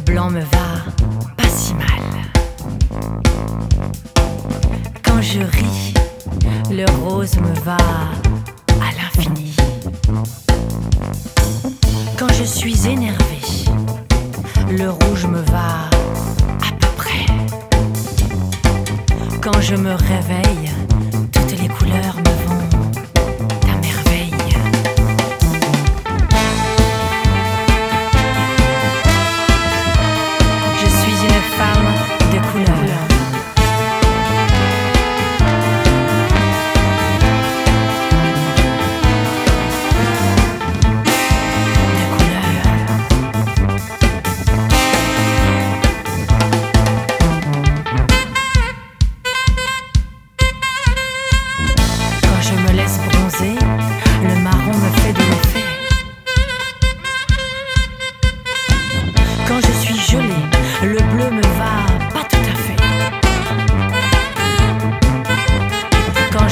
blanc me va pas si mal. Quand je ris, le rose me va à l'infini. Quand je suis énervé, le rouge me va à peu près. Quand je me réveille,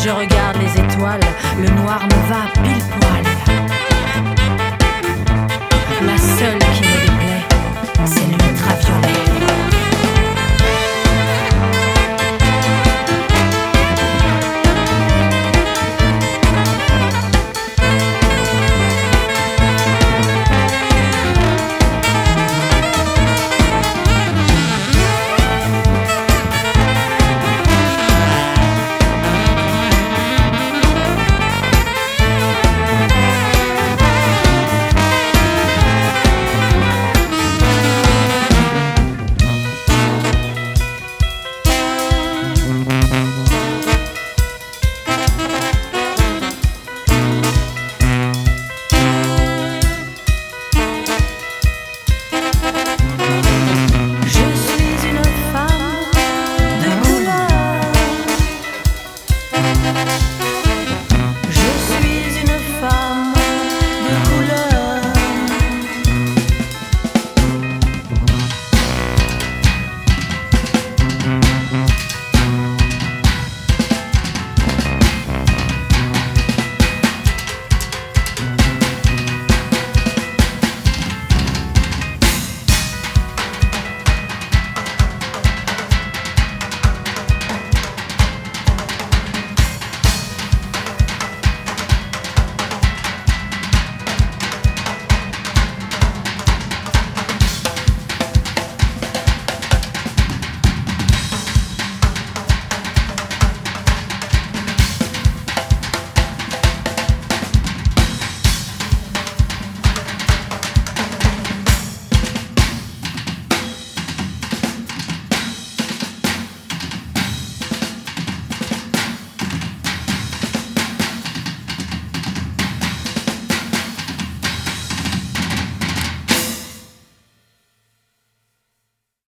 je regarde les étoiles, le noir me va pile poil.